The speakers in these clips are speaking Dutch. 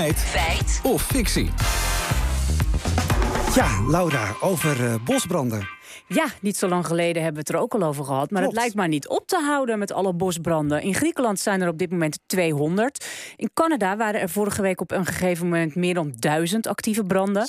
Feit. Feit. Of fictie. Ja, Laura, over uh, bosbranden. Ja, niet zo lang geleden hebben we het er ook al over gehad. Maar Klopt. het lijkt maar niet op te houden met alle bosbranden. In Griekenland zijn er op dit moment 200. In Canada waren er vorige week op een gegeven moment meer dan 1000 actieve branden.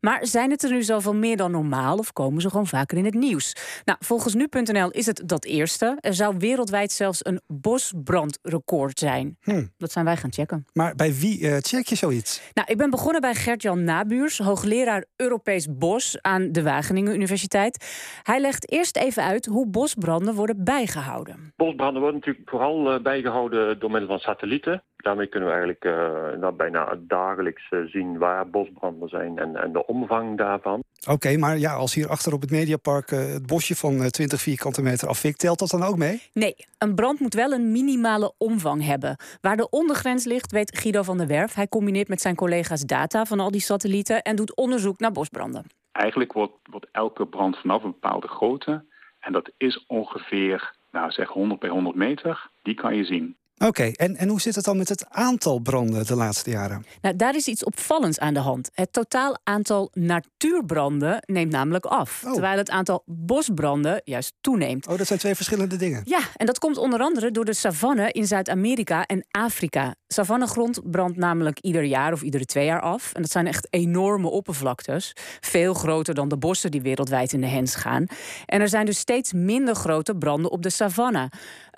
Maar zijn het er nu zoveel meer dan normaal of komen ze gewoon vaker in het nieuws? Nou, volgens nu.nl is het dat eerste. Er zou wereldwijd zelfs een bosbrandrecord zijn. Hm. Dat zijn wij gaan checken. Maar bij wie uh, check je zoiets? Nou, ik ben begonnen bij Gert-Jan Nabuurs, hoogleraar Europees Bos aan de Wageningen Universiteit. Hij legt eerst even uit hoe bosbranden worden bijgehouden. Bosbranden worden natuurlijk vooral uh, bijgehouden door middel van satellieten. Daarmee kunnen we eigenlijk uh, nou, bijna dagelijks uh, zien waar bosbranden zijn en, en de omvang daarvan. Oké, okay, maar ja, als hier achter op het Mediapark het bosje van 20 vierkante meter afvikt, telt dat dan ook mee? Nee, een brand moet wel een minimale omvang hebben. Waar de ondergrens ligt, weet Guido van der Werf. Hij combineert met zijn collega's data van al die satellieten en doet onderzoek naar bosbranden. Eigenlijk wordt, elke brand vanaf een bepaalde grootte, en dat is ongeveer, nou zeg 100 bij 100 meter, die kan je zien. Oké, okay, en, en hoe zit het dan met het aantal branden de laatste jaren? Nou, daar is iets opvallends aan de hand. Het totaal aantal natuurbranden neemt namelijk af. Oh. Terwijl het aantal bosbranden juist toeneemt. Oh, dat zijn twee verschillende dingen. Ja, en dat komt onder andere door de savanne in Zuid-Amerika en Afrika. Savannegrond brandt namelijk ieder jaar of iedere twee jaar af. En dat zijn echt enorme oppervlaktes. Veel groter dan de bossen die wereldwijd in de hens gaan. En er zijn dus steeds minder grote branden op de savanne.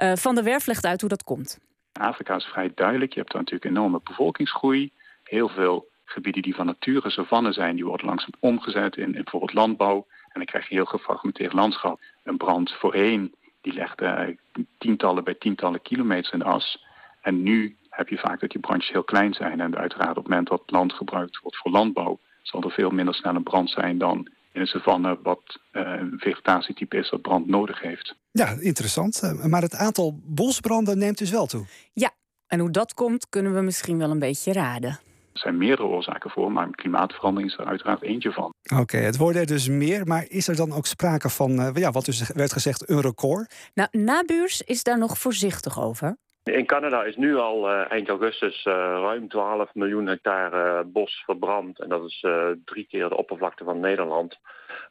Uh, van der Werf legt uit hoe dat komt. Afrika is vrij duidelijk. Je hebt daar natuurlijk enorme bevolkingsgroei. Heel veel gebieden die van nature savanne zijn, die worden langzaam omgezet in, bijvoorbeeld landbouw. En dan krijg je heel gefragmenteerd landschap. Een brand voorheen, die legde uh, tientallen bij tientallen kilometers in as. En nu heb je vaak dat die brandjes heel klein zijn. En uiteraard op het moment dat land gebruikt wordt voor landbouw, zal er veel minder snel een brand zijn dan in een savanne, wat uh, een vegetatietype is dat brand nodig heeft. Ja, interessant. Maar het aantal bosbranden neemt dus wel toe. Ja, en hoe dat komt, kunnen we misschien wel een beetje raden. Er zijn meerdere oorzaken voor, maar klimaatverandering is er uiteraard eentje van. Oké, okay, het worden er dus meer, maar is er dan ook sprake van, uh, ja, wat dus werd gezegd, een record? Nou, Nabuurs is daar nog voorzichtig over. In Canada is nu al uh, eind augustus uh, ruim 12 miljoen hectare uh, bos verbrand. En dat is drie keer de oppervlakte van Nederland.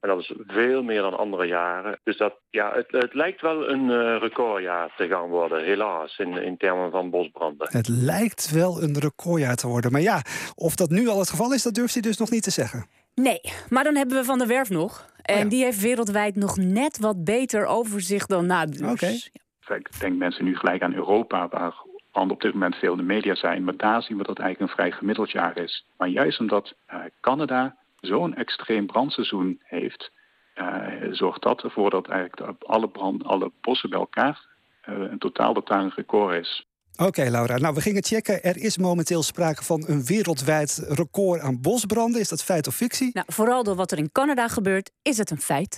En dat is veel meer dan andere jaren. Dus dat, ja, het, het lijkt wel een recordjaar te gaan worden, helaas, in, in termen van bosbranden. Het lijkt wel een recordjaar te worden. Maar ja, of dat nu al het geval is, dat durft hij dus nog niet te zeggen. Nee, maar dan hebben we Van der Werf nog. En oh ja. die heeft wereldwijd nog net wat beter overzicht dan Nabuurs. Oké. Okay. Ik denk mensen nu gelijk aan Europa, waar op dit moment veel in de media zijn. Maar daar zien we dat het eigenlijk een vrij gemiddeld jaar is. Maar juist omdat uh, Canada zo'n extreem brandseizoen heeft, uh, zorgt dat ervoor dat eigenlijk alle, brand, alle bossen bij elkaar uh, een totaal dat daar een record is. Oké, okay, Laura. Nou, we gingen checken. Er is momenteel sprake van een wereldwijd record aan bosbranden. Is dat feit of fictie? Nou, vooral door wat er in Canada gebeurt, is het een feit.